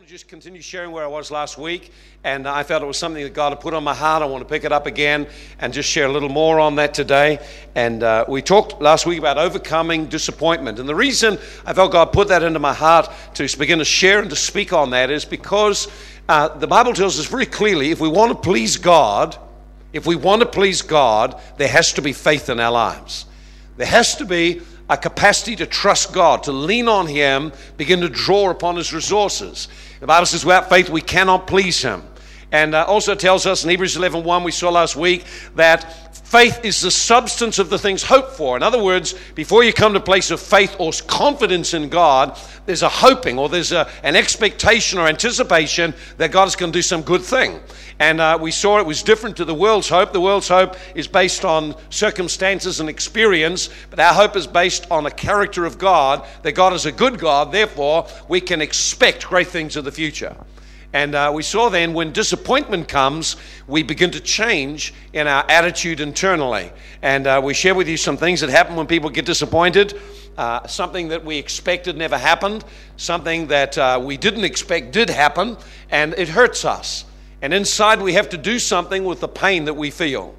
want to just continue sharing where I was last week, and I felt it was something that God had put on my heart. I want to pick it up again and just share a little more on that today. And uh, we talked last week about overcoming disappointment. And the reason I felt God put that into my heart to begin to share and to speak on that is because uh, the Bible tells us very clearly if we want to please God, if we want to please God, there has to be faith in our lives. There has to be a capacity to trust God, to lean on Him, begin to draw upon His resources. The Bible says, without faith, we cannot please Him. And uh, also tells us in Hebrews 11 1, we saw last week, that faith is the substance of the things hoped for. In other words, before you come to a place of faith or confidence in God, there's a hoping or there's a, an expectation or anticipation that God is going to do some good thing. And uh, we saw it was different to the world's hope. The world's hope is based on circumstances and experience, but our hope is based on a character of God, that God is a good God, therefore, we can expect great things of the future. And uh, we saw then when disappointment comes, we begin to change in our attitude internally. And uh, we share with you some things that happen when people get disappointed. Uh, something that we expected never happened, something that uh, we didn't expect did happen, and it hurts us. And inside, we have to do something with the pain that we feel.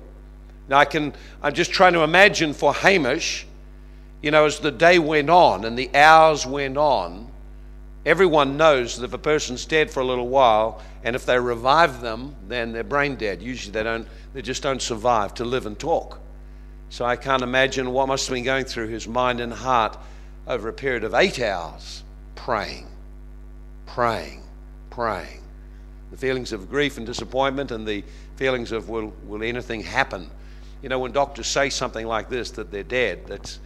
Now, I can, I'm just trying to imagine for Hamish, you know, as the day went on and the hours went on, everyone knows that if a person's dead for a little while, and if they revive them, then they're brain dead. Usually they don't, they just don't survive to live and talk. So I can't imagine what must have been going through his mind and heart over a period of eight hours, praying, praying, praying the feelings of grief and disappointment and the feelings of will, will anything happen? You know, when doctors say something like this, that they're dead, that's,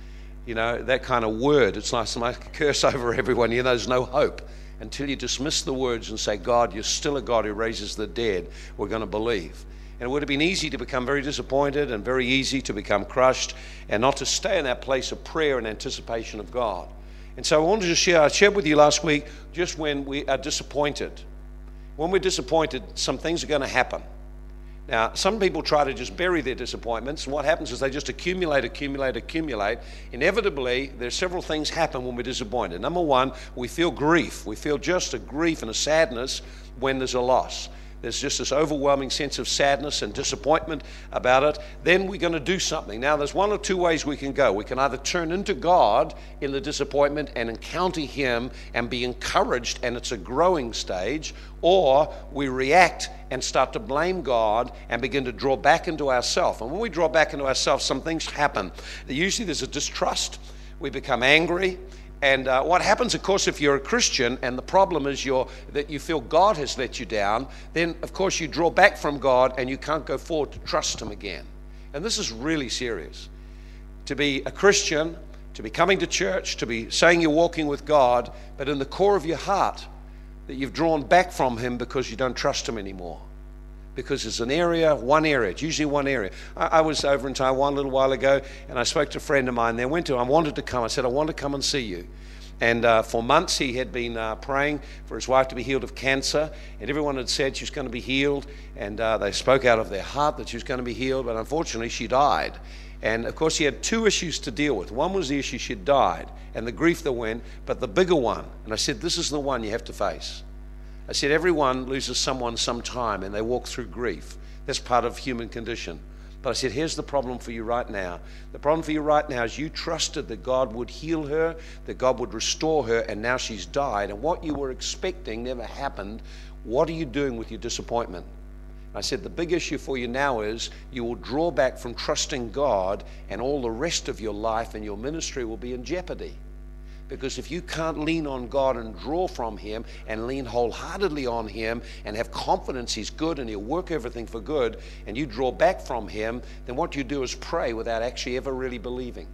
you know, that kind of word, it's like, like a curse over everyone. You know, there's no hope. Until you dismiss the words and say, God, you're still a God who raises the dead, we're going to believe. And it would have been easy to become very disappointed and very easy to become crushed and not to stay in that place of prayer and anticipation of God. And so I wanted to share, I shared with you last week just when we are disappointed when we're disappointed, some things are going to happen. Now, some people try to just bury their disappointments, and what happens is they just accumulate, accumulate, accumulate. Inevitably, there's several things happen when we're disappointed. Number one, we feel grief. We feel just a grief and a sadness when there's a loss there's just this overwhelming sense of sadness and disappointment about it, then we're going to do something. Now, there's one or two ways we can go. We can either turn into God in the disappointment and encounter Him and be encouraged, and it's a growing stage, or we react and start to blame God and begin to draw back into ourselves. And when we draw back into ourselves, some things happen. Usually there's a distrust. We become angry and uh, what happens, of course, if you're a Christian and the problem is you that you feel God has let you down, then of course you draw back from God and you can't go forward to trust Him again. And this is really serious. To be a Christian, to be coming to church, to be saying you're walking with God, but in the core of your heart, that you've drawn back from Him because you don't trust Him anymore because it's an area, one area. It's usually one area. I, I, was over in Taiwan a little while ago, and I spoke to a friend of mine there. Went to, I wanted to come. I said, I want to come and see you. And uh, for months, he had been uh, praying for his wife to be healed of cancer, and everyone had said she was going to be healed, and uh, they spoke out of their heart that she was going to be healed, but unfortunately, she died. And of course, he had two issues to deal with. One was the issue she died and the grief that went, but the bigger one, and I said, This is the one you have to face. I said, everyone loses someone sometime and they walk through grief. That's part of human condition. But I said, here's the problem for you right now. The problem for you right now is you trusted that God would heal her, that God would restore her, and now she's died. And what you were expecting never happened. What are you doing with your disappointment? I said, the big issue for you now is you will draw back from trusting God, and all the rest of your life and your ministry will be in jeopardy. Because if you can't lean on God and draw from Him and lean wholeheartedly on Him and have confidence He's good and He'll work everything for good, and you draw back from Him, then what you do is pray without actually ever really believing.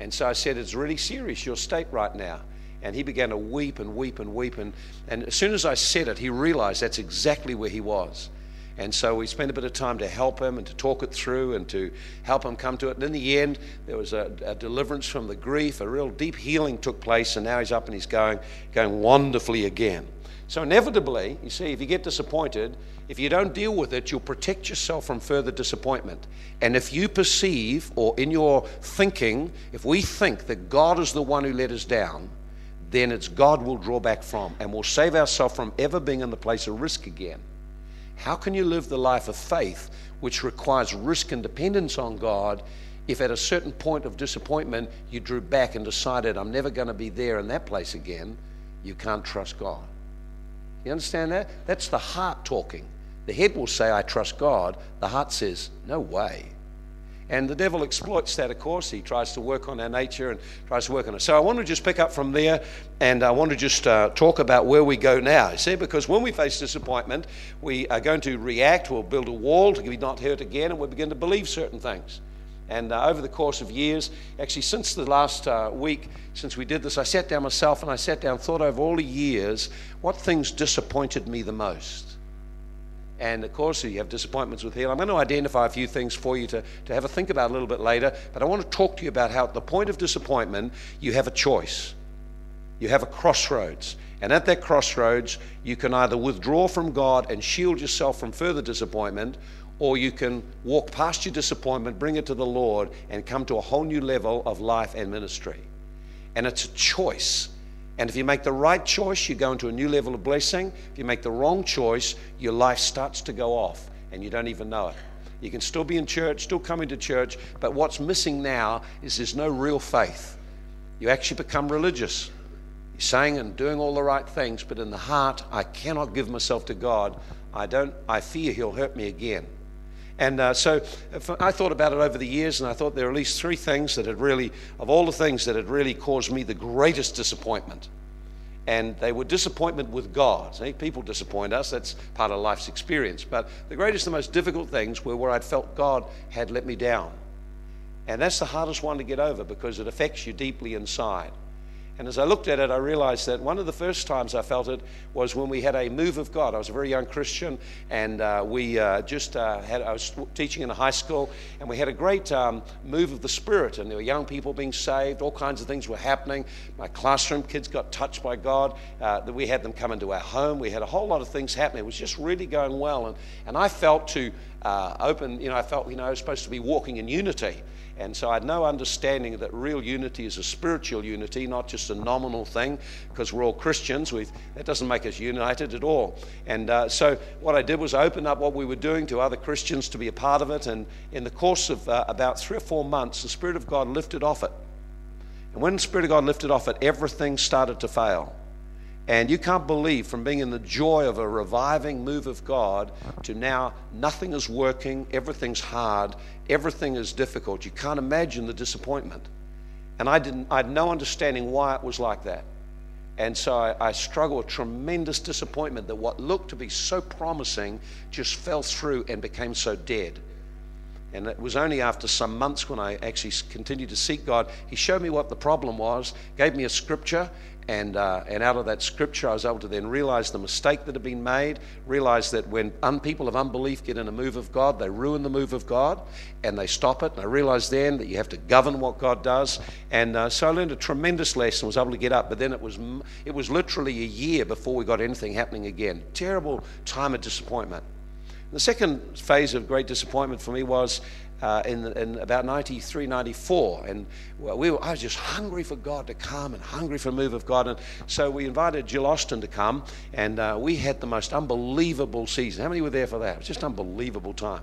And so I said, It's really serious, your state right now. And he began to weep and weep and weep. And, and as soon as I said it, he realized that's exactly where he was. And so we spent a bit of time to help him and to talk it through and to help him come to it. And in the end, there was a, a, deliverance from the grief, a real deep healing took place, and now he's up and he's going, going wonderfully again. So inevitably, you see, if you get disappointed, if you don't deal with it, you'll protect yourself from further disappointment. And if you perceive, or in your thinking, if we think that God is the one who let us down, then it's God we'll draw back from and we'll save ourselves from ever being in the place of risk again. How can you live the life of faith, which requires risk and dependence on God, if at a certain point of disappointment you drew back and decided, I'm never going to be there in that place again? You can't trust God. You understand that? That's the heart talking. The head will say, I trust God. The heart says, No way. And the devil exploits that, of course. He tries to work on our nature and tries to work on us. So I want to just pick up from there and I want to just uh, talk about where we go now. See, because when we face disappointment, we are going to react. We'll build a wall to be not hurt again and we'll begin to believe certain things. And uh, over the course of years, actually since the last uh, week, since we did this, I sat down myself and I sat down, thought over all the years what things disappointed me the most. And of course, you have disappointments with healing. I'm going to identify a few things for you to, to have a think about a little bit later, but I want to talk to you about how at the point of disappointment, you have a choice. You have a crossroads. And at that crossroads, you can either withdraw from God and shield yourself from further disappointment, or you can walk past your disappointment, bring it to the Lord, and come to a whole new level of life and ministry. And it's a choice. And if you make the right choice, you go into a new level of blessing. If you make the wrong choice, your life starts to go off and you don't even know it. You can still be in church, still coming to church, but what's missing now is there's no real faith. You actually become religious. You're saying and doing all the right things, but in the heart, I cannot give myself to God. I don't I fear he'll hurt me again. And uh, so I thought about it over the years, and I thought there are at least three things that had really, of all the things that had really caused me the greatest disappointment. And they were disappointment with God. See, people disappoint us, that's part of life's experience. But the greatest, the most difficult things were where I'd felt God had let me down. And that's the hardest one to get over because it affects you deeply inside. And as I looked at it, I realized that one of the first times I felt it was when we had a move of God. I was a very young Christian, and uh, we uh, just uh, had, I was teaching in a high school, and we had a great um, move of the Spirit, and there were young people being saved, all kinds of things were happening. My classroom kids got touched by God, uh, that we had them come into our home. We had a whole lot of things happening. It was just really going well, and, and I felt to uh, open, you know, I felt, you know, I was supposed to be walking in unity. And so I had no understanding that real unity is a spiritual unity, not just a nominal thing, because we're all Christians. we that doesn't make us united at all. And uh, so what I did was open up what we were doing to other Christians to be a part of it. And in the course of uh, about three or four months, the Spirit of God lifted off it. And when the Spirit of God lifted off it, everything started to fail. And you can't believe from being in the joy of a reviving move of God to now nothing is working, everything's hard, everything is difficult. You can't imagine the disappointment. And I, didn't, I had no understanding why it was like that. And so I, I struggled with tremendous disappointment that what looked to be so promising just fell through and became so dead. And it was only after some months when I actually continued to seek God, He showed me what the problem was, gave me a scripture, and, uh, and out of that scripture, I was able to then realize the mistake that had been made, realize that when un- people of unbelief get in a move of God, they ruin the move of God and they stop it. And I realized then that you have to govern what God does. And uh, so I learned a tremendous lesson, was able to get up. But then it was, it was literally a year before we got anything happening again. Terrible time of disappointment. The second phase of great disappointment for me was uh, in, in, about 93, 94. And we were, I was just hungry for God to come and hungry for a move of God. And so we invited Jill Austin to come, and uh, we had the most unbelievable season. How many were there for that? It was just unbelievable time.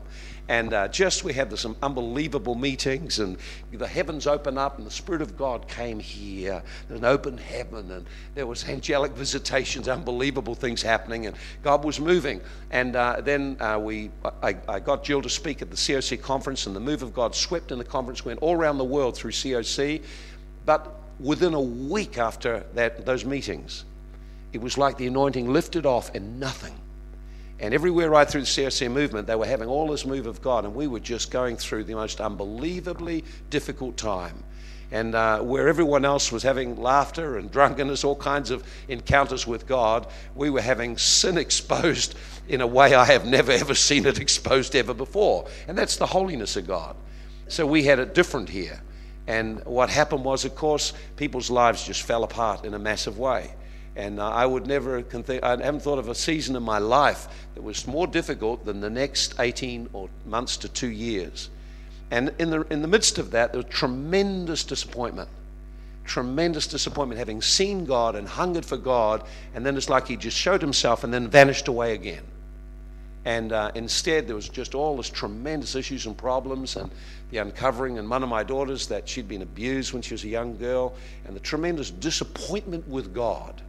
And uh, just we had some unbelievable meetings, and the heavens opened up, and the Spirit of God came here. An open heaven, and there was angelic visitations, unbelievable things happening, and God was moving. And uh, then uh, we, I, I got Jill to speak at the COC conference, and the move of God swept in the conference, went all around the world through COC. But within a week after that, those meetings, it was like the anointing lifted off and nothing and everywhere right through the COC movement, they were having all this move of God, and we were just going through the most unbelievably difficult time. And uh, where everyone else was having laughter and drunkenness, all kinds of encounters with God, we were having sin exposed in a way I have never ever seen it exposed ever before. And that's the holiness of God. So we had it different here. And what happened was, of course, people's lives just fell apart in a massive way. And uh, I would never, think, I haven't thought of a season in my life that was more difficult than the next 18 or months to two years. And in the, in the midst of that, there was tremendous disappointment. tremendous disappointment, having seen God and hungered for God, and then it's like he just showed himself and then vanished away again. And uh, instead, there was just all this tremendous issues and problems, and the uncovering in one of my daughters that she'd been abused when she was a young girl, and the tremendous disappointment with God.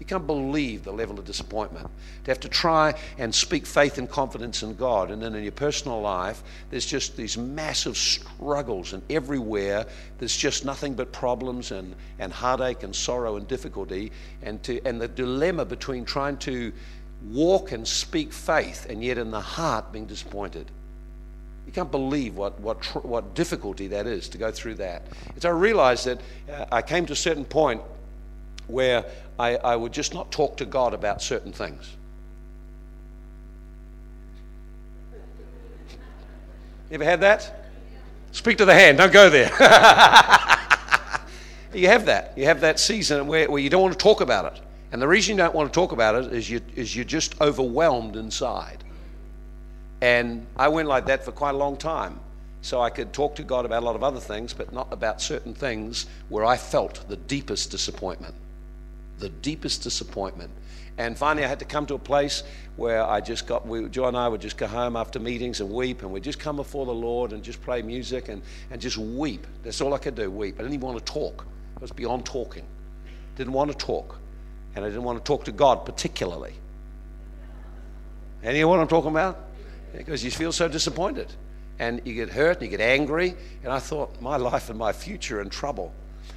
You can't believe the level of disappointment. To have to try and speak faith and confidence in God, and then in your personal life, there's just these massive struggles, and everywhere there's just nothing but problems and, and heartache and sorrow and difficulty, and, to, and the dilemma between trying to walk and speak faith, and yet in the heart being disappointed. You can't believe what, what, what difficulty that is to go through that. It's I realized that uh, I came to a certain point where I, I would just not talk to God about certain things. You ever had that? Speak to the hand, don't go there. you have that. You have that season where, where you don't want to talk about it. And the reason you don't want to talk about it is, you, is you're just overwhelmed inside. And I went like that for quite a long time. So I could talk to God about a lot of other things, but not about certain things where I felt the deepest disappointment. The deepest disappointment. And finally, I had to come to a place where I just got, we, Joe and I would just go home after meetings and weep, and we'd just come before the Lord and just play music and, and just weep. That's all I could do, weep. I didn't even want to talk. I was beyond talking. Didn't want to talk and I didn't want to talk to God particularly. And you know what I'm talking about? Because you feel so disappointed and you get hurt and you get angry. And I thought, my life and my future in trouble.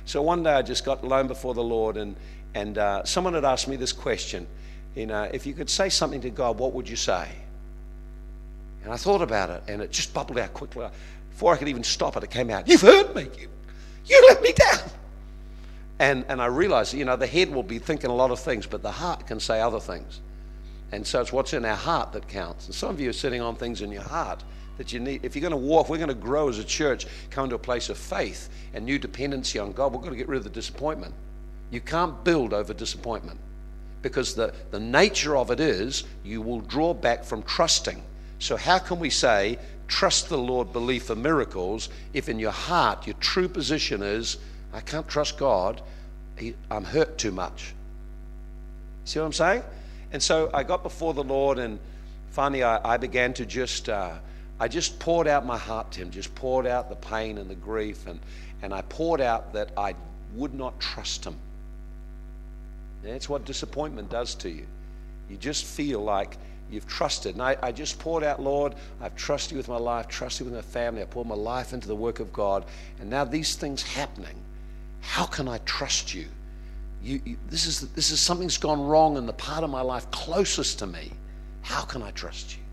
So one day I just got alone before the Lord and, and uh, someone had asked me this question you know, if you could say something to God, what would you say? And I thought about it and it just bubbled out quickly. Before I could even stop it, it came out, You've hurt me. You, you let me down. And, and I realized, you know, the head will be thinking a lot of things, but the heart can say other things. And so it's what's in our heart that counts. And some of you are sitting on things in your heart that you need. If you're going to walk, we're going to grow as a church, come to a place of faith and new dependency on God, we've got to get rid of the disappointment. You can't build over disappointment because the, the nature of it is you will draw back from trusting. So, how can we say, trust the Lord, believe for miracles, if in your heart your true position is, I can't trust God. I'm hurt too much. See what I'm saying? And so I got before the Lord, and finally I, I began to just, uh, I just poured out my heart to Him, just poured out the pain and the grief, and, and I poured out that I would not trust Him. And that's what disappointment does to you. You just feel like you've trusted. And I, I, just poured out, Lord, I've trusted you with my life, trusted you with my family. I poured my life into the work of God. And now these things happening. How can I trust you? You, you, this, is, this is something's gone wrong in the part of my life closest to me. How can I trust you?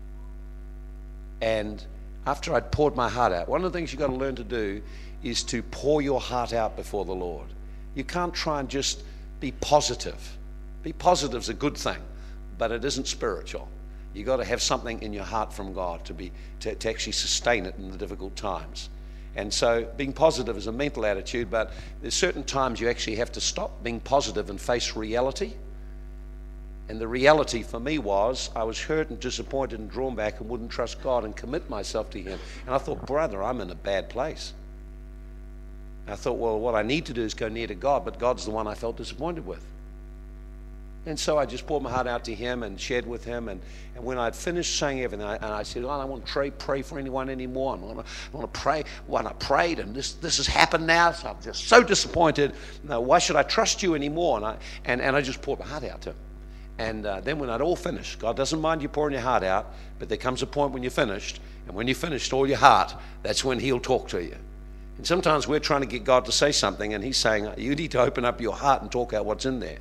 And after I'd poured my heart out, one of the things you've got to learn to do is to pour your heart out before the Lord. You can't try and just be positive. Be positive is a good thing, but it isn't spiritual. You've got to have something in your heart from God to, be, to, to actually sustain it in the difficult times. And so being positive is a mental attitude, but there's certain times you actually have to stop being positive and face reality. And the reality for me was I was hurt and disappointed and drawn back and wouldn't trust God and commit myself to Him. And I thought, brother, I'm in a bad place. I thought, well, what I need to do is go near to God, but God's the one I felt disappointed with. And so I just poured my heart out to him and shared with him. And, and when I'd finished saying everything, I, and I said, oh, I don't want to pray, pray for anyone anymore. I want to, I want to pray. When I prayed, and this, this has happened now, so I'm just so disappointed. No, why should I trust you anymore? And I, and, and I just poured my heart out to him. And uh, then when I'd all finished, God doesn't mind you pouring your heart out, but there comes a point when you're finished. And when you finished all your heart, that's when he'll talk to you. And sometimes we're trying to get God to say something, and he's saying, you need to open up your heart and talk out what's in there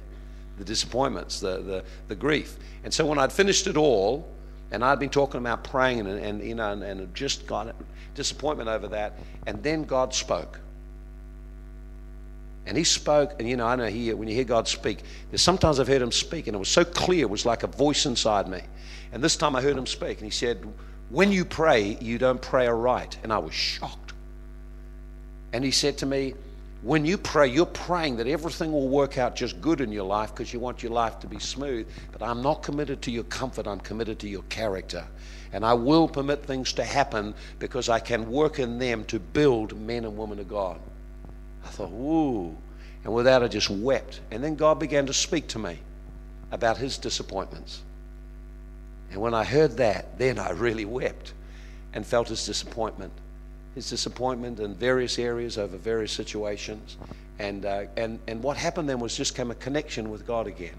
the disappointments, the, the, the grief. And so when I'd finished it all, and I'd been talking about praying and, and you know, and, and just got disappointment over that, and then God spoke. And he spoke, and you know, I know he, when you hear God speak, there's sometimes I've heard him speak, and it was so clear, it was like a voice inside me. And this time I heard him speak, and he said, When you pray, you don't pray aright. And I was shocked. And he said to me, when you pray, you're praying that everything will work out just good in your life because you want your life to be smooth. But I'm not committed to your comfort, I'm committed to your character. And I will permit things to happen because I can work in them to build men and women of God. I thought, ooh. And with that, I just wept. And then God began to speak to me about his disappointments. And when I heard that, then I really wept and felt his disappointment. His disappointment in various areas over various situations. And, uh, and, and what happened then was just came a connection with God again.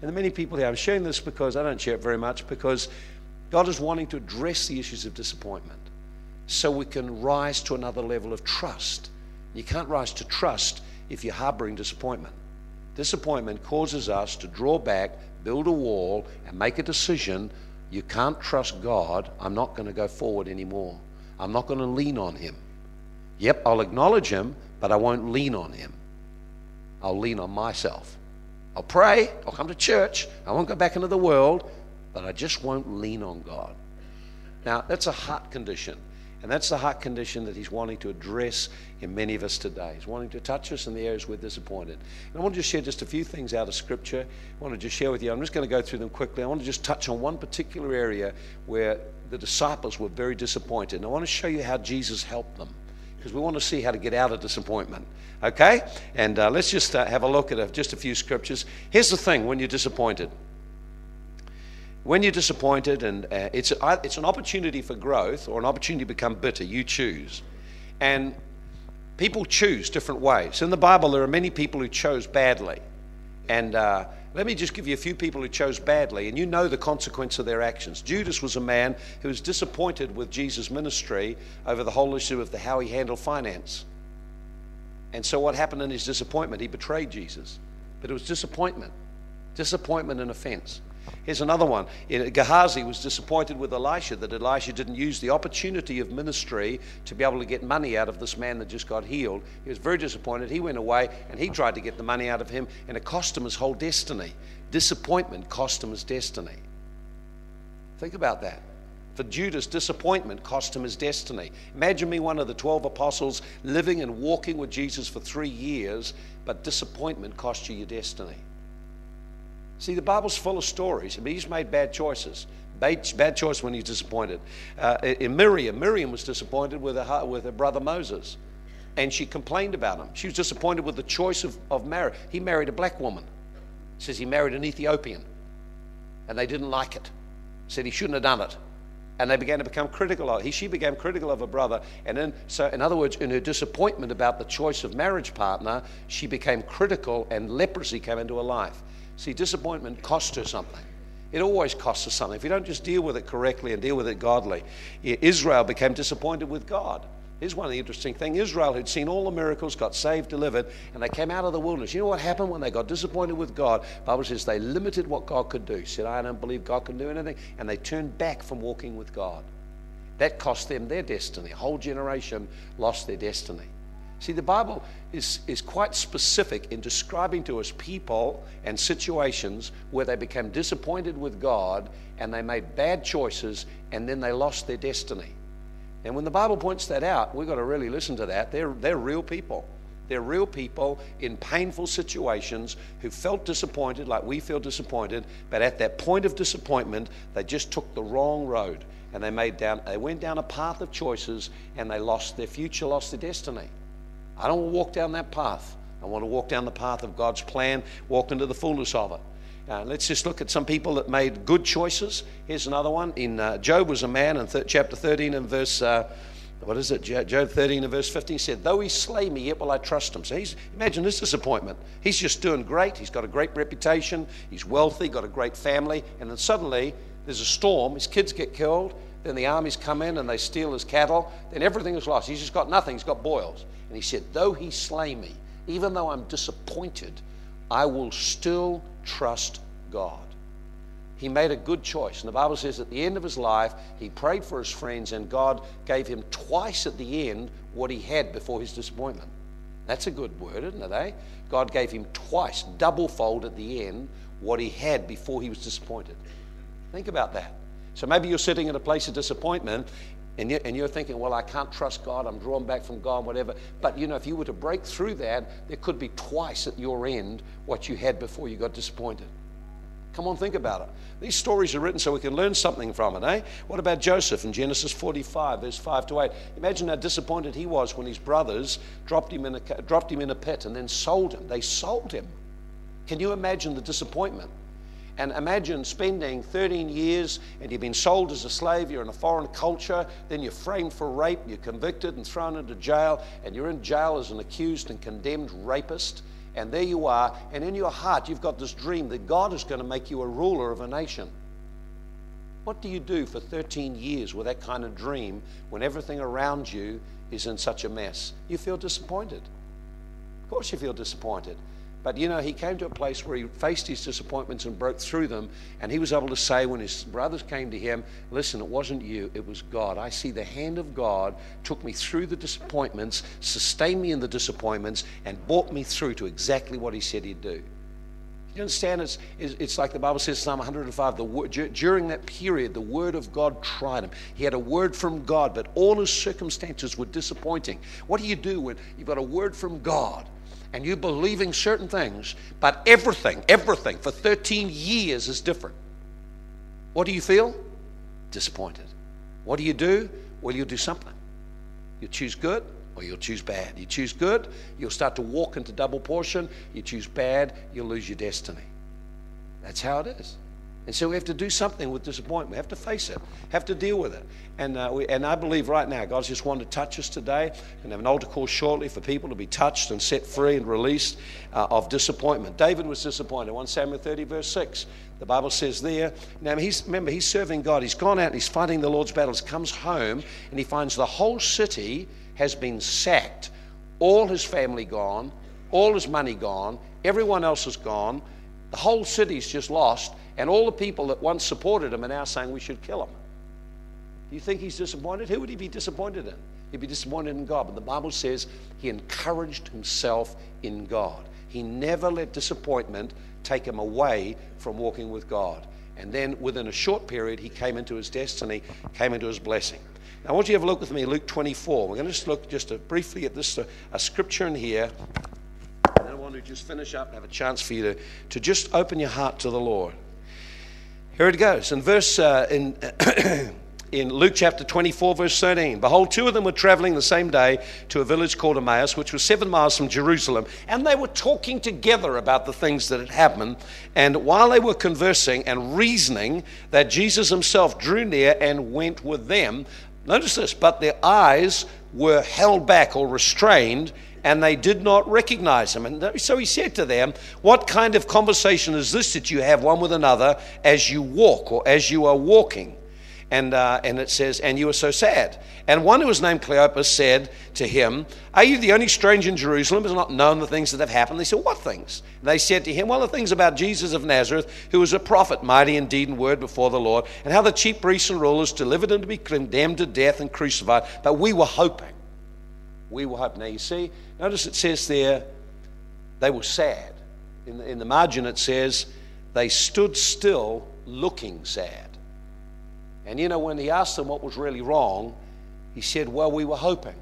And the many people here, I'm sharing this because I don't share it very much, because God is wanting to address the issues of disappointment so we can rise to another level of trust. You can't rise to trust if you're harboring disappointment. Disappointment causes us to draw back, build a wall, and make a decision. You can't trust God. I'm not going to go forward anymore. I'm not going to lean on Him. Yep, I'll acknowledge Him, but I won't lean on Him. I'll lean on myself. I'll pray, I'll come to church, I won't go back into the world, but I just won't lean on God. Now, that's a heart condition. And that's the heart condition that he's wanting to address in many of us today. He's wanting to touch us in the areas we're disappointed. And I want to just share just a few things out of Scripture. I want to just share with you. I'm just going to go through them quickly. I want to just touch on one particular area where the disciples were very disappointed. And I want to show you how Jesus helped them because we want to see how to get out of disappointment. Okay? And uh, let's just uh, have a look at a, just a few scriptures. Here's the thing when you're disappointed when you're disappointed, and uh, it's, a, it's an opportunity for growth or an opportunity to become bitter, you choose. And people choose different ways. In the Bible, there are many people who chose badly. And uh, let me just give you a few people who chose badly, and you know the consequence of their actions. Judas was a man who was disappointed with Jesus' ministry over the whole issue of the, how he handled finance. And so, what happened in his disappointment? He betrayed Jesus. But it was disappointment, disappointment and offense. Here's another one. Gehazi was disappointed with Elisha that Elisha didn't use the opportunity of ministry to be able to get money out of this man that just got healed. He was very disappointed. He went away and he tried to get the money out of him, and it cost him his whole destiny. Disappointment cost him his destiny. Think about that. For Judas, disappointment cost him his destiny. Imagine me, one of the 12 apostles, living and walking with Jesus for three years, but disappointment cost you your destiny. See, the Bible's full of stories. I mean, he's made bad choices. Bad, bad choice when he's disappointed. Uh, in Miriam, Miriam was disappointed with her, with her brother Moses, and she complained about him. She was disappointed with the choice of, of marriage. He married a black woman. Says he married an Ethiopian, and they didn't like it. Said he shouldn't have done it and they began to become critical of he she became critical of her brother and then so in other words in her disappointment about the choice of marriage partner she became critical and leprosy came into her life See, disappointment costs her something. It always costs us something. If you don't just deal with it correctly and deal with it godly, Israel became disappointed with God. Here's one of the interesting things Israel had seen all the miracles, got saved, delivered, and they came out of the wilderness. You know what happened when they got disappointed with God? The Bible says they limited what God could do. Said, I don't believe God can do anything. And they turned back from walking with God. That cost them their destiny. A whole generation lost their destiny. See, the Bible is, is quite specific in describing to us people and situations where they became disappointed with God and they made bad choices and then they lost their destiny. And when the Bible points that out, we've got to really listen to that. They're, they're real people. They're real people in painful situations who felt disappointed like we feel disappointed, but at that point of disappointment, they just took the wrong road and they made down they went down a path of choices and they lost their future, lost their destiny. I don't want to walk down that path. I want to walk down the path of God's plan, walk into the fullness of it. Uh, let's just look at some people that made good choices. Here's another one. In uh, Job was a man in th- chapter 13 and verse, uh, what is it? Job 13 and verse 15 said, Though he slay me, yet will I trust him. So he's, imagine this disappointment. He's just doing great. He's got a great reputation. He's wealthy, got a great family. And then suddenly there's a storm. His kids get killed. Then the armies come in and they steal his cattle. Then everything is lost. He's just got nothing. He's got boils. And he said, Though he slay me, even though I'm disappointed, I will still trust God. He made a good choice. And the Bible says at the end of his life, he prayed for his friends, and God gave him twice at the end what he had before his disappointment. That's a good word, isn't it, eh? God gave him twice, double fold at the end, what he had before he was disappointed. Think about that. So maybe you're sitting in a place of disappointment and you're, thinking, well, I can't trust God, I'm drawn back from God, whatever. But you know, if you were to break through that, there could be twice at your end what you had before you got disappointed. Come on, think about it. These stories are written so we can learn something from it, eh? What about Joseph in Genesis 45, verse 5 to 8? Imagine how disappointed he was when his brothers dropped him in a, dropped him in a pit and then sold him. They sold him. Can you imagine the disappointment? And imagine spending 13 years and you've been sold as a slave, you're in a foreign culture, then you're framed for rape, you're convicted and thrown into jail, and you're in jail as an accused and condemned rapist. And there you are, and in your heart, you've got this dream that God is going to make you a ruler of a nation. What do you do for 13 years with that kind of dream when everything around you is in such a mess? You feel disappointed. Of course, you feel disappointed. But you know, he came to a place where he faced his disappointments and broke through them. And he was able to say, when his brothers came to him, Listen, it wasn't you, it was God. I see the hand of God took me through the disappointments, sustained me in the disappointments, and brought me through to exactly what he said he'd do. You understand? It's, it's like the Bible says, Psalm 105, the, during that period, the word of God tried him. He had a word from God, but all his circumstances were disappointing. What do you do when you've got a word from God? And you're believing certain things, but everything, everything for 13 years is different. What do you feel? Disappointed. What do you do? Well, you do something. You choose good or you'll choose bad. You choose good, you'll start to walk into double portion. You choose bad, you'll lose your destiny. That's how it is. And so we have to do something with disappointment. We have to face it, have to deal with it. And, uh, we, and I believe right now, God's just wanted to touch us today. To have an altar call shortly for people to be touched and set free and released uh, of disappointment. David was disappointed. 1 Samuel 30, verse 6. The Bible says there. Now, he's, remember, he's serving God. He's gone out and he's fighting the Lord's battles, comes home, and he finds the whole city has been sacked, all his family gone, all his money gone, everyone else is gone, the whole city's just lost and all the people that once supported him are now saying we should kill him. You think he's disappointed? Who would he be disappointed in? He'd be disappointed in God. But the Bible says he encouraged himself in God. He never let disappointment take him away from walking with God. And then within a short period, he came into his destiny, came into his blessing. Now, I want you to have a look with me, Luke 24. We're going to just look just briefly at this, a scripture in here. And I want to just finish up and have a chance for you to, to just open your heart to the Lord. Here it goes. In verse uh, in in Luke chapter 24, verse 13. Behold, two of them were traveling the same day to a village called Emmaus, which was seven miles from Jerusalem, and they were talking together about the things that had happened. And while they were conversing and reasoning, that Jesus himself drew near and went with them. Notice this, but their eyes were held back or restrained and they did not recognize him. And so he said to them, What kind of conversation is this that you have one with another as you walk or as you are walking? And, uh, and it says, And you were so sad. And one who was named Cleopas said to him, Are you the only stranger in Jerusalem who has not known the things that have happened? They said, What things? And they said to him, Well, the things about Jesus of Nazareth, who was a prophet, mighty in deed and word before the Lord, and how the chief priests and rulers delivered him to be condemned to death and crucified. But we were hoping we were hoping. Now, you see, notice it says there, they were sad. In the, in the margin, it says, they stood still looking sad. And you know, when he asked them what was really wrong, he said, Well, we were hoping.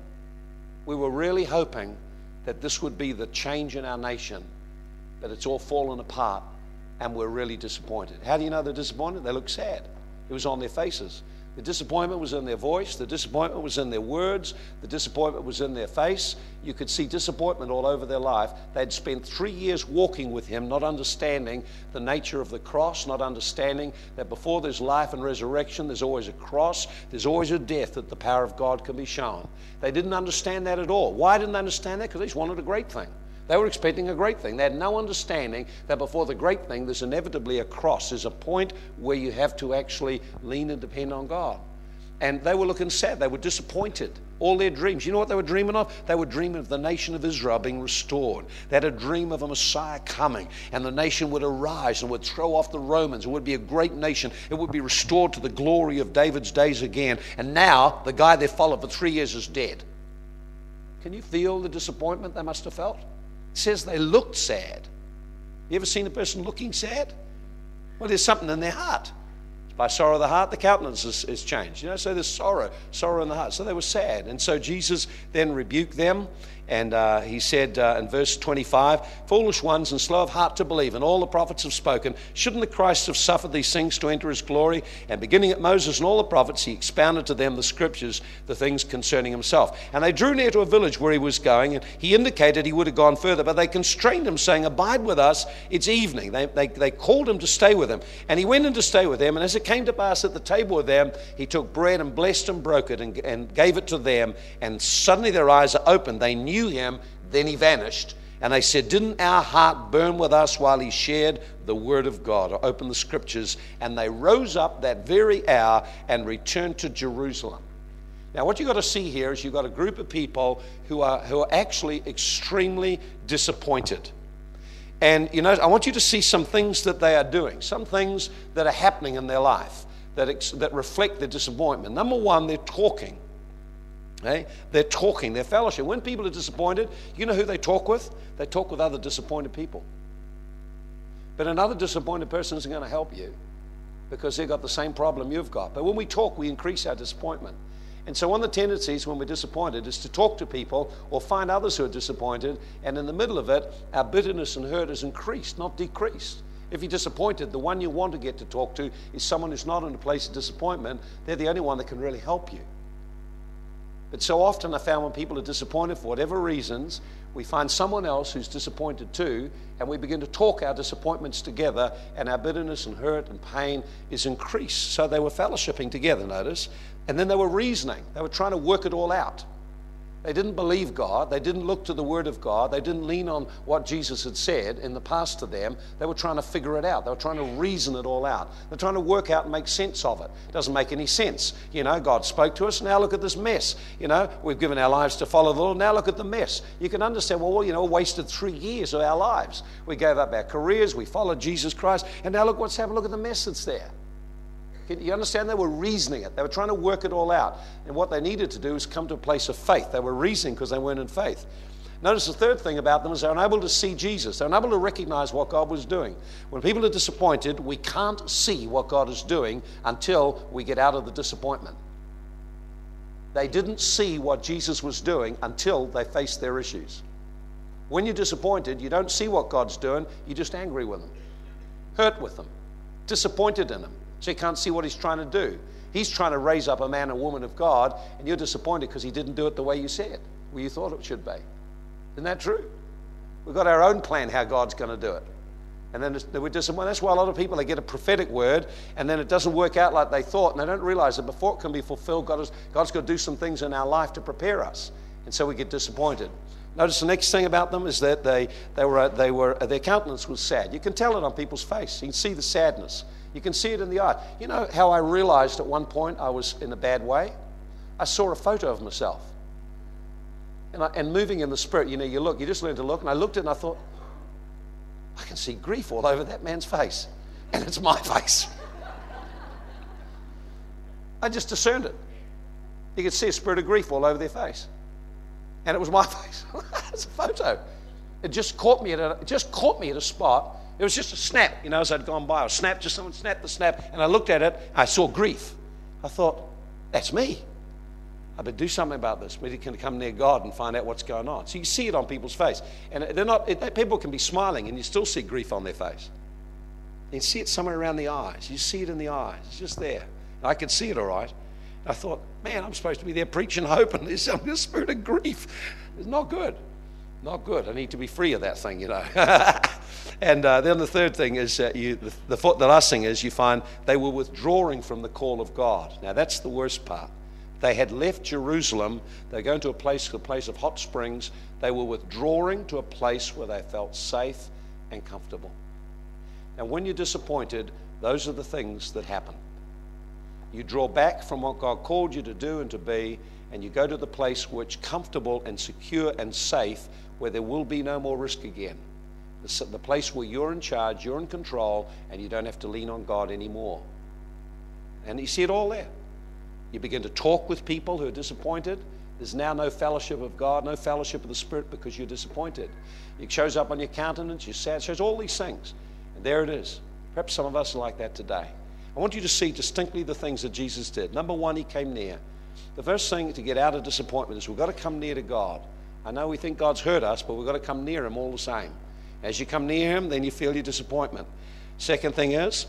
We were really hoping that this would be the change in our nation, but it's all fallen apart, and we're really disappointed. How do you know they're disappointed? They look sad. It was on their faces. The disappointment was in their voice, the disappointment was in their words, the disappointment was in their face. You could see disappointment all over their life. They'd spent three years walking with him, not understanding the nature of the cross, not understanding that before there's life and resurrection, there's always a cross, there's always a death that the power of God can be shown. They didn't understand that at all. Why didn't they understand that? Because they just wanted a great thing. They were expecting a great thing. They had no understanding that before the great thing, there's inevitably a cross. There's a point where you have to actually lean and depend on God. And they were looking sad. They were disappointed. All their dreams. You know what they were dreaming of? They were dreaming of the nation of Israel being restored. They had a dream of a Messiah coming, and the nation would arise and would throw off the Romans. It would be a great nation. It would be restored to the glory of David's days again. And now, the guy they followed for three years is dead. Can you feel the disappointment they must have felt? It says they looked sad. You ever seen a person looking sad? Well, there's something in their heart. By sorrow of the heart, the countenance is, is, changed. You know, so there's sorrow, sorrow in the heart. So they were sad. And so Jesus then rebuked them And uh, he said uh, in verse 25, Foolish ones and slow of heart to believe, and all the prophets have spoken. Shouldn't the Christ have suffered these things to enter his glory? And beginning at Moses and all the prophets, he expounded to them the scriptures, the things concerning himself. And they drew near to a village where he was going, and he indicated he would have gone further, but they constrained him, saying, Abide with us, it's evening. They, they, they called him to stay with them. And he went in to stay with them, and as it came to pass at the table with them, he took bread and blessed and broke it and, and gave it to them, and suddenly their eyes are opened. They knew him, then he vanished. And they said, Didn't our heart burn with us while he shared the word of God or opened the scriptures? And they rose up that very hour and returned to Jerusalem. Now, what you've got to see here is you've got a group of people who are, who are actually extremely disappointed. And, you know, I want you to see some things that they are doing, some things that are happening in their life that, ex- that reflect their disappointment. Number one, they're talking. Okay? They're talking, they're fellowship. When people are disappointed, you know who they talk with? They talk with other disappointed people. But another disappointed person isn't going to help you because they've got the same problem you've got. But when we talk, we increase our disappointment. And so, one of the tendencies when we're disappointed is to talk to people or find others who are disappointed, and in the middle of it, our bitterness and hurt is increased, not decreased. If you're disappointed, the one you want to get to talk to is someone who's not in a place of disappointment. They're the only one that can really help you. But so often I found when people are disappointed for whatever reasons, we find someone else who's disappointed too, and we begin to talk our disappointments together, and our bitterness and hurt and pain is increased. So they were fellowshipping together, notice, and then they were reasoning. They were trying to work it all out. They didn't believe God. They didn't look to the Word of God. They didn't lean on what Jesus had said in the past to them. They were trying to figure it out. They were trying to reason it all out. They're trying to work out and make sense of it. It doesn't make any sense. You know, God spoke to us. Now look at this mess. You know, we've given our lives to follow the Lord. Now look at the mess. You can understand, well, you know, wasted three years of our lives. We gave up our careers. We followed Jesus Christ. And now look what's happened. Look at the mess that's there. You understand? They were reasoning it. They were trying to work it all out. And what they needed to do was come to a place of faith. They were reasoning because they weren't in faith. Notice the third thing about them is they're unable to see Jesus. They're unable to recognize what God was doing. When people are disappointed, we can't see what God is doing until we get out of the disappointment. They didn't see what Jesus was doing until they faced their issues. When you're disappointed, you don't see what God's doing, you're just angry with them, hurt with them, disappointed in them. So you can't see what he's trying to do. He's trying to raise up a man and woman of God, and you're disappointed because he didn't do it the way you said, where you thought it should be. Isn't that true? We've got our own plan how God's going to do it. And then we're disappointed. That's why a lot of people, they get a prophetic word, and then it doesn't work out like they thought, and they don't realize that before it can be fulfilled, God is, God's got to do some things in our life to prepare us. And so we get disappointed. Notice the next thing about them is that they, they were, they were, their countenance was sad. You can tell it on people's face. You can see the sadness. You can see it in the eye. You know how I realized at one point I was in a bad way? I saw a photo of myself. And, I, and moving in the spirit, you know, you look, you just learn to look. And I looked at it and I thought, I can see grief all over that man's face. And it's my face. I just discerned it. You could see a spirit of grief all over their face. And it was my face. it's a photo. It just caught me at a, it just caught me at a spot it was just a snap, you know, as I'd gone by. I snapped, just someone snapped the snap, and I looked at it. I saw grief. I thought, that's me. I better do something about this. We can come near God and find out what's going on. So you see it on people's face. And they're not, it, people can be smiling and you still see grief on their face. You see it somewhere around the eyes. You see it in the eyes. It's just there. And I could see it all right. I thought, man, I'm supposed to be there preaching hope, and there's some spirit of grief. It's not good. Not good. I need to be free of that thing, you know. and uh, then the third thing is uh, you, the, the, the last thing is you find they were withdrawing from the call of God. Now that's the worst part. They had left Jerusalem. They're going to a place, a place of hot springs. They were withdrawing to a place where they felt safe and comfortable. And when you're disappointed, those are the things that happen. You draw back from what God called you to do and to be, and you go to the place which comfortable and secure and safe where there will be no more risk again. The, place where you're in charge, you're in control, and you don't have to lean on God anymore. And you see it all there. You begin to talk with people who are disappointed. There's now no fellowship of God, no fellowship of the Spirit because you're disappointed. It shows up on your countenance, you're sad, it shows all these things. And there it is. Perhaps some of us are like that today. I want you to see distinctly the things that Jesus did. Number one, he came near. The first thing to get out of disappointment is we've got to come near to God. I know we think God's hurt us, but we've got to come near Him all the same. As you come near Him, then you feel your disappointment. Second thing is,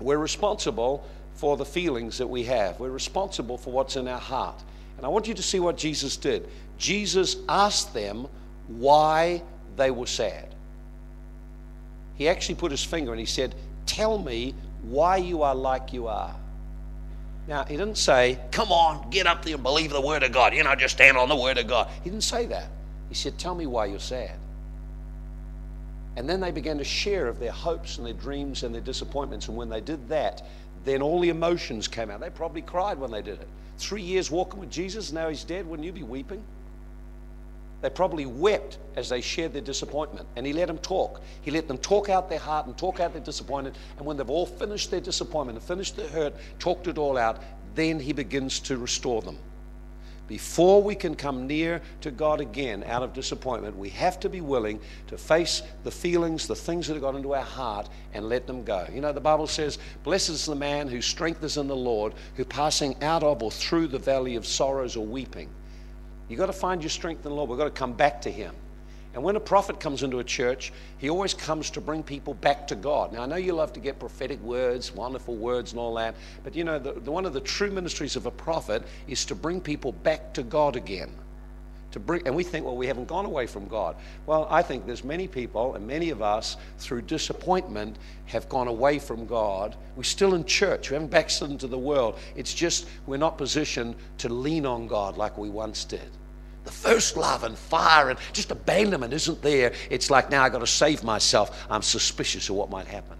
we're responsible for the feelings that we have. We're responsible for what's in our heart. And I want you to see what Jesus did. Jesus asked them why they were sad. He actually put his finger and he said, Tell me why you are like you are. Now, he didn't say, Come on, get up there and believe the Word of God. You know, just stand on the Word of God. He didn't say that. He said, Tell me why you're sad. And then they began to share of their hopes and their dreams and their disappointments. And when they did that, then all the emotions came out. They probably cried when they did it. Three years walking with Jesus, now he's dead. Wouldn't you be weeping? They probably wept as they shared their disappointment. And he let them talk. He let them talk out their heart and talk out their disappointment. And when they've all finished their disappointment and finished their hurt, talked it all out, then he begins to restore them. Before we can come near to God again out of disappointment, we have to be willing to face the feelings, the things that have got into our heart, and let them go. You know, the Bible says, Blessed is the man whose strength is in the Lord, who passing out of or through the valley of sorrows or weeping. You've got to find your strength in the Lord. We've got to come back to Him. And when a prophet comes into a church, he always comes to bring people back to God. Now, I know you love to get prophetic words, wonderful words, and all that, but you know, the, the, one of the true ministries of a prophet is to bring people back to God again. To bring, and we think, well, we haven't gone away from God. Well, I think there's many people, and many of us, through disappointment, have gone away from God. We're still in church. We haven't backslidden to the world. It's just we're not positioned to lean on God like we once did the first love and fire and just abandonment isn't there. It's like now I've got to save myself. I'm suspicious of what might happen.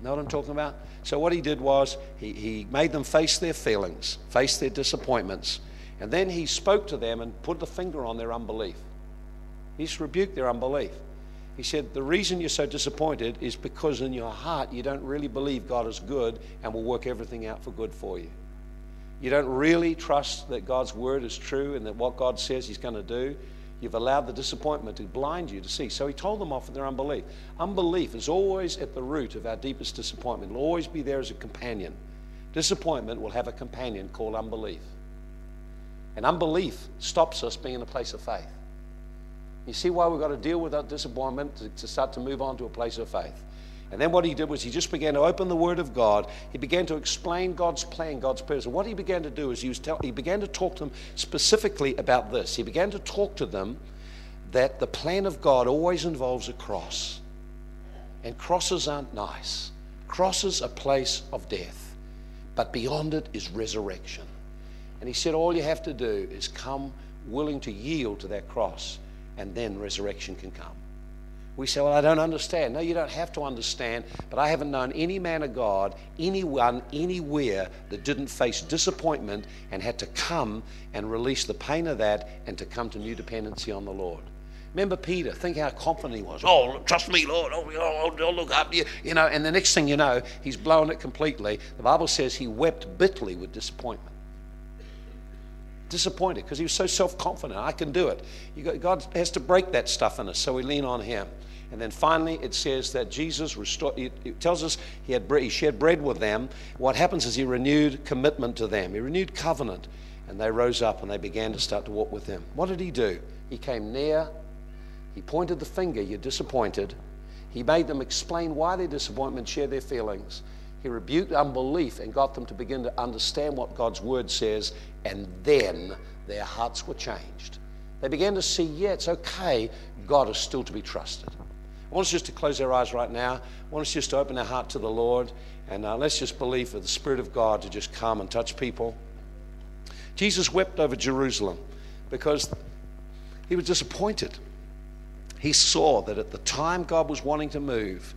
Know what I'm talking about? So, what he did was he, he made them face their feelings, face their disappointments, and then he spoke to them and put the finger on their unbelief. He just rebuked their unbelief. He said, The reason you're so disappointed is because in your heart you don't really believe God is good and will work everything out for good for you you don't really trust that God's word is true and that what God says He's going to do, you've allowed the disappointment to blind you to see. So He told them off of their unbelief. Unbelief is always at the root of our deepest disappointment, it'll always be there as a companion. Disappointment will have a companion called unbelief. And unbelief stops us being in a place of faith. You see why we've got to deal with that disappointment to, to start to move on to a place of faith. And then what he did was he just began to open the Word of God. He began to explain God's plan, God's purpose. And what he began to do is he, tell, he began to talk to them specifically about this. He began to talk to them that the plan of God always involves a cross. And crosses aren't nice. Crosses are a place of death. But beyond it is resurrection. And he said, all you have to do is come willing to yield to that cross, and then resurrection can come. We say, Well, I don't understand. No, you don't have to understand, but I haven't known any man of God, anyone, anywhere that didn't face disappointment and had to come and release the pain of that and to come to new dependency on the Lord. Remember Peter, think how confident he was. Oh, trust me, Lord. Oh, I'll, I'll look after you. You know, and the next thing you know, he's blown it completely. The Bible says he wept bitterly with disappointment disappointed because he was so self confident. I can do it. God has to break that stuff in us, so we lean on Him. And then finally, it says that Jesus restored, it tells us he, had, he shared bread with them. What happens is he renewed commitment to them, he renewed covenant. And they rose up and they began to start to walk with him. What did he do? He came near, he pointed the finger, you're disappointed. He made them explain why they're disappointed, share their feelings. He rebuked unbelief and got them to begin to understand what God's word says, and then their hearts were changed. They began to see, yeah, it's okay, God is still to be trusted. I want us just to close our eyes right now. I want us just to open our heart to the Lord and uh, let's just believe for the Spirit of God to just come and touch people. Jesus wept over Jerusalem because he was disappointed. He saw that at the time God was wanting to move,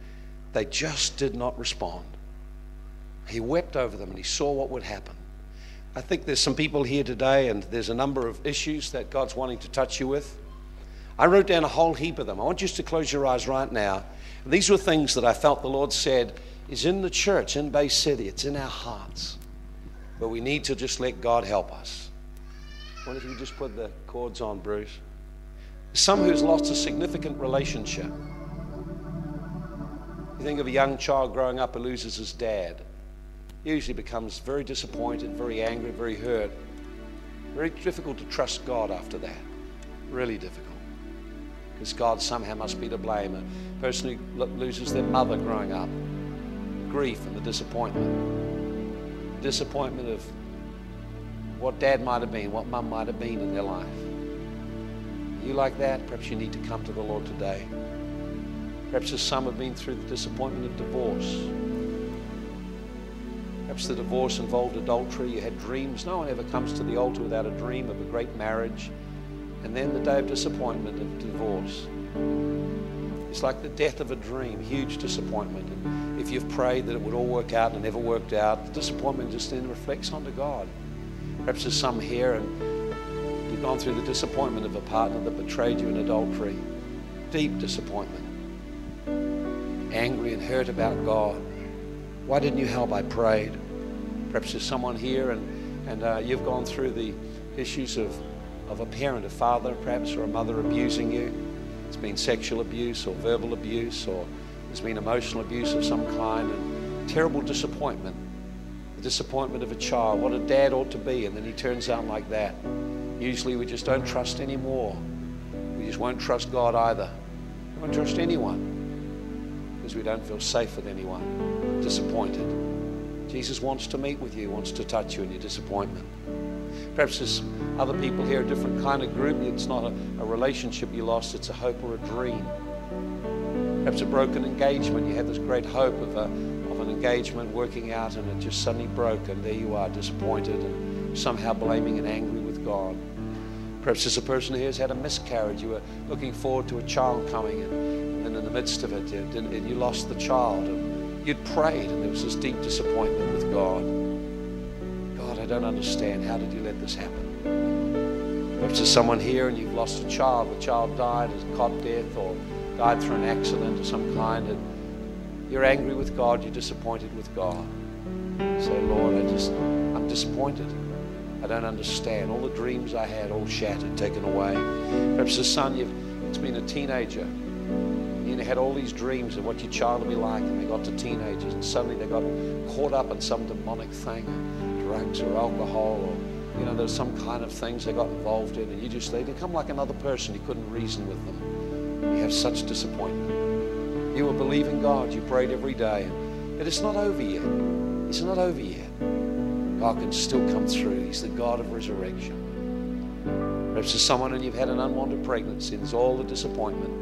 they just did not respond. He wept over them and he saw what would happen. I think there's some people here today, and there's a number of issues that God's wanting to touch you with. I wrote down a whole heap of them. I want you to close your eyes right now. These were things that I felt the Lord said is in the church, in Bay City. It's in our hearts. But we need to just let God help us. What if you just put the chords on, Bruce? Some who's lost a significant relationship. You think of a young child growing up who loses his dad. Usually becomes very disappointed, very angry, very hurt. Very difficult to trust God after that. Really difficult. Because God somehow must be to blame. A person who loses their mother growing up, grief and the disappointment. Disappointment of what dad might have been, what mum might have been in their life. You like that? Perhaps you need to come to the Lord today. Perhaps as some have been through the disappointment of divorce. Perhaps the divorce involved adultery. You had dreams. No one ever comes to the altar without a dream of a great marriage. And then the day of disappointment of divorce. It's like the death of a dream, huge disappointment. And if you've prayed that it would all work out and it never worked out, the disappointment just then reflects onto God. Perhaps there's some here and you've gone through the disappointment of a partner that betrayed you in adultery. Deep disappointment. Angry and hurt about God. Why didn't you help? I prayed. Perhaps there's someone here and, and uh, you've gone through the issues of, of a parent, a father, perhaps, or a mother abusing you. It's been sexual abuse or verbal abuse or there's been emotional abuse of some kind and terrible disappointment. The disappointment of a child, what a dad ought to be, and then he turns out like that. Usually we just don't trust anymore. We just won't trust God either. We won't trust anyone because we don't feel safe with anyone. Disappointed. Jesus wants to meet with you, wants to touch you in your disappointment. Perhaps there's other people here, a different kind of group. It's not a, a relationship you lost, it's a hope or a dream. Perhaps a broken engagement. You had this great hope of, a, of an engagement working out and it just suddenly broke, and there you are, disappointed and somehow blaming and angry with God. Perhaps there's a person here who's had a miscarriage. You were looking forward to a child coming, and, and in the midst of it, you, you lost the child. And you'd prayed, and there was this deep disappointment with God. God, I don't understand. How did you let this happen? Perhaps there's someone here and you've lost a child. The child died, has cot death, or died through an accident of some kind, and you're angry with God, you're disappointed with God. Say, Lord, I just, I'm disappointed. I don't understand. All the dreams I had, all shattered, taken away. Perhaps the son, you've, it's been a teenager. You had all these dreams of what your child will be like, and they got to teenagers, and suddenly they got caught up in some demonic thing, drugs or alcohol, or you know, there's some kind of things they got involved in, and you just they become like another person. You couldn't reason with them. You have such disappointment. You were believing God. You prayed every day, but it's not over yet. It's not over yet. God can still come through. He's the God of resurrection. Perhaps there's someone and you've had an unwanted pregnancy. There's all the disappointment.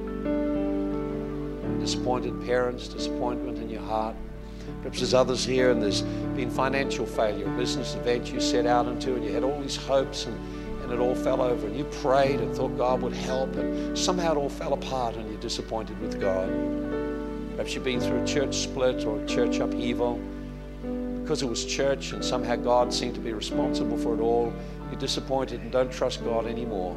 Disappointed parents, disappointment in your heart. Perhaps there's others here and there's been financial failure, a business event you set out into and you had all these hopes and, and it all fell over. And you prayed and thought God would help and somehow it all fell apart and you're disappointed with God. Perhaps you've been through a church split or a church upheaval because it was church and somehow God seemed to be responsible for it all, you're disappointed and don't trust God anymore.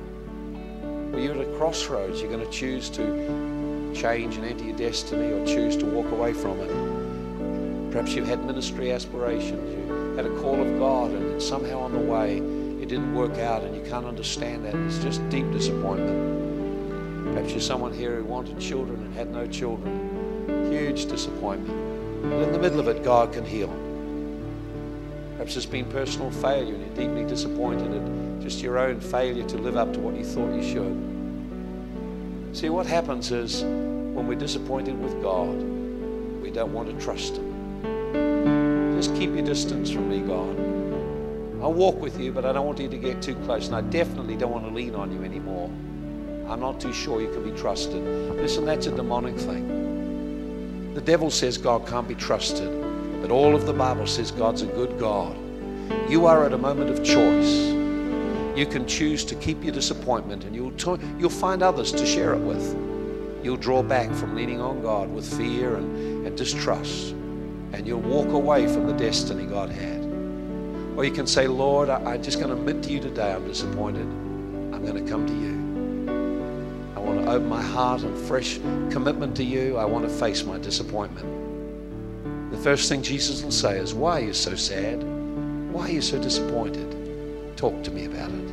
Well, you're at a crossroads. You're going to choose to change and enter your destiny or choose to walk away from it. Perhaps you've had ministry aspirations. You had a call of God and somehow on the way it didn't work out and you can't understand that. It's just deep disappointment. Perhaps you're someone here who wanted children and had no children. Huge disappointment. But in the middle of it, God can heal. Perhaps it's been personal failure and you're deeply disappointed at just your own failure to live up to what you thought you should. See, what happens is when we're disappointed with God, we don't want to trust Him. Just keep your distance from me, God. I'll walk with you, but I don't want you to get too close. And I definitely don't want to lean on you anymore. I'm not too sure you can be trusted. Listen, that's a demonic thing. The devil says God can't be trusted. But all of the Bible says God's a good God. You are at a moment of choice. You can choose to keep your disappointment and you'll, t- you'll find others to share it with. You'll draw back from leaning on God with fear and, and distrust. And you'll walk away from the destiny God had. Or you can say, Lord, I, I'm just going to admit to you today I'm disappointed. I'm going to come to you. I want to open my heart and fresh commitment to you. I want to face my disappointment. The first thing Jesus will say is, Why are you so sad? Why are you so disappointed? Talk to me about it.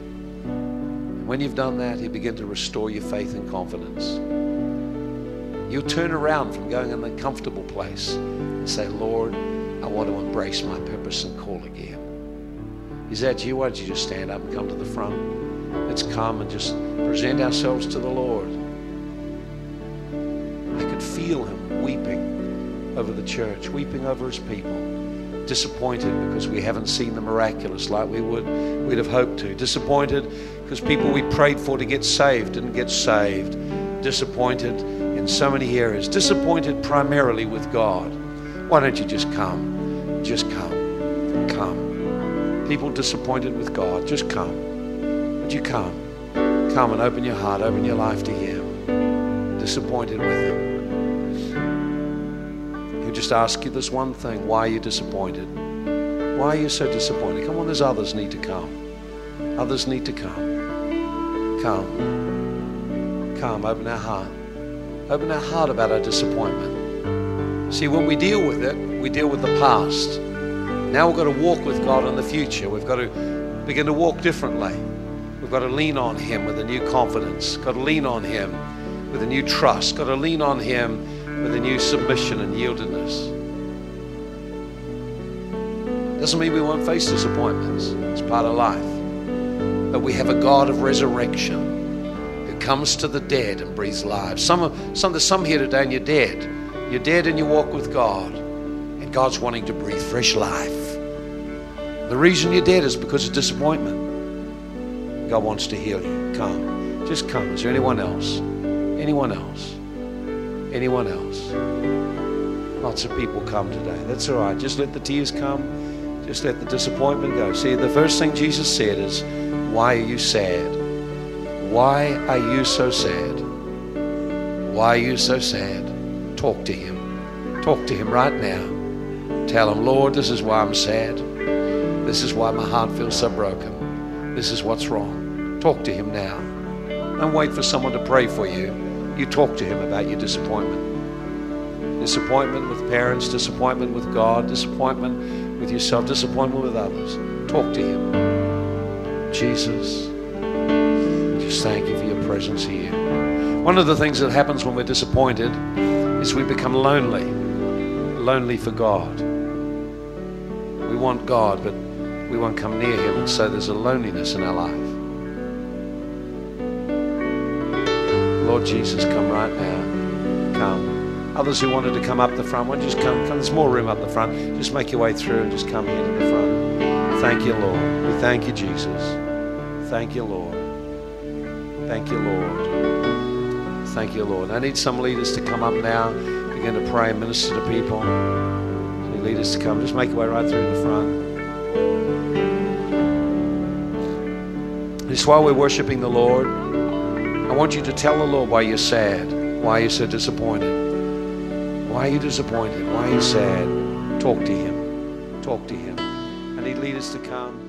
And when you've done that, He'll begin to restore your faith and confidence. You'll turn around from going in the comfortable place and say, Lord, I want to embrace my purpose and call again. Is that you? Why don't you just stand up and come to the front? Let's come and just present ourselves to the Lord. I could feel him weeping over the church, weeping over his people, disappointed because we haven't seen the miraculous like we would we'd have hoped to. Disappointed because people we prayed for to get saved didn't get saved. Disappointed in so many areas. Disappointed primarily with God. Why don't you just come? Just come. Come. People disappointed with God, just come. Would you come? Come and open your heart, open your life to Him. Disappointed with Him. He'll just ask you this one thing why are you disappointed? Why are you so disappointed? Come on, there's others need to come. Others need to come. Come. Come, open our heart. Open our heart about our disappointment. See, when we deal with it, we deal with the past. Now we've got to walk with God in the future. We've got to begin to walk differently. We've got to lean on Him with a new confidence. Got to lean on Him with a new trust. Got to lean on Him a new submission and yieldedness. Doesn't mean we won't face disappointments. It's part of life. But we have a God of resurrection who comes to the dead and breathes life. Some, of some, there's some here today and you're dead. You're dead and you walk with God. And God's wanting to breathe fresh life. The reason you're dead is because of disappointment. God wants to heal you. Come. Just come. Is there anyone else? Anyone else? Anyone else? Lots of people come today. That's all right. Just let the tears come. Just let the disappointment go. See, the first thing Jesus said is, Why are you sad? Why are you so sad? Why are you so sad? Talk to Him. Talk to Him right now. Tell Him, Lord, this is why I'm sad. This is why my heart feels so broken. This is what's wrong. Talk to Him now. Don't wait for someone to pray for you. You talk to Him about your disappointment. Disappointment with parents, disappointment with God, disappointment with yourself, disappointment with others. Talk to Him. Jesus, just thank you for your presence here. One of the things that happens when we're disappointed is we become lonely, lonely for God. We want God, but we won't come near Him, and so there's a loneliness in our life. Lord Jesus, come right now. Come. Others who wanted to come up the front, why you just come? come? There's more room up the front. Just make your way through and just come here to the front. Thank you, Lord. We thank you, Jesus. Thank you, Lord. Thank you, Lord. Thank you, Lord. I need some leaders to come up now, begin to pray and minister to people. Leaders to come, just make your way right through the front. Just while we're worshiping the Lord, want you to tell the Lord why you're sad, why you're so disappointed. Why are you disappointed? Why are you sad? Talk to Him. Talk to Him. I lead us to come.